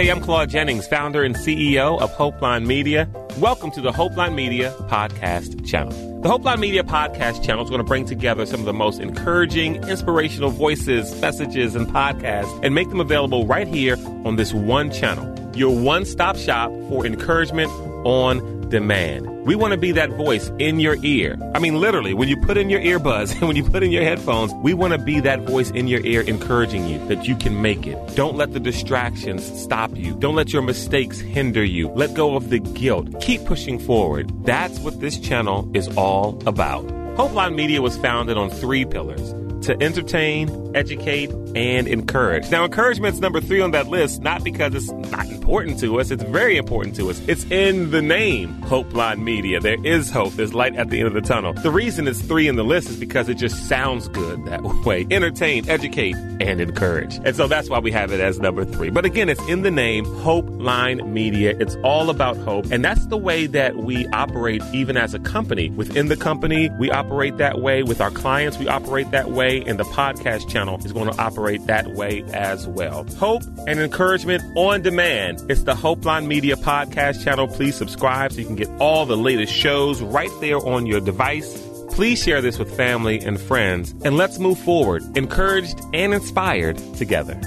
Hey, I'm Claude Jennings, founder and CEO of Hopeline Media. Welcome to the Hopeline Media Podcast Channel. The Hopeline Media Podcast Channel is going to bring together some of the most encouraging, inspirational voices, messages, and podcasts and make them available right here on this one channel. Your one stop shop for encouragement on demand. We want to be that voice in your ear. I mean, literally, when you put in your earbuds and when you put in your headphones, we want to be that voice in your ear encouraging you that you can make it. Don't let the distractions stop you. Don't let your mistakes hinder you. Let go of the guilt. Keep pushing forward. That's what this channel is all about. Hopeline Media was founded on three pillars to entertain, educate, and encourage. Now, encouragement's number three on that list, not because it's not important to us, it's very important to us. It's in the name, Hope Line Media. There is hope, there's light at the end of the tunnel. The reason it's three in the list is because it just sounds good that way. Entertain, educate, and encourage. And so that's why we have it as number three. But again, it's in the name, Hope Line Media. It's all about hope. And that's the way that we operate even as a company. Within the company, we operate that way. With our clients, we operate that way and the podcast channel is going to operate that way as well. Hope and encouragement on demand. It's the Hopeline Media podcast channel. Please subscribe so you can get all the latest shows right there on your device. Please share this with family and friends, and let's move forward, encouraged and inspired together.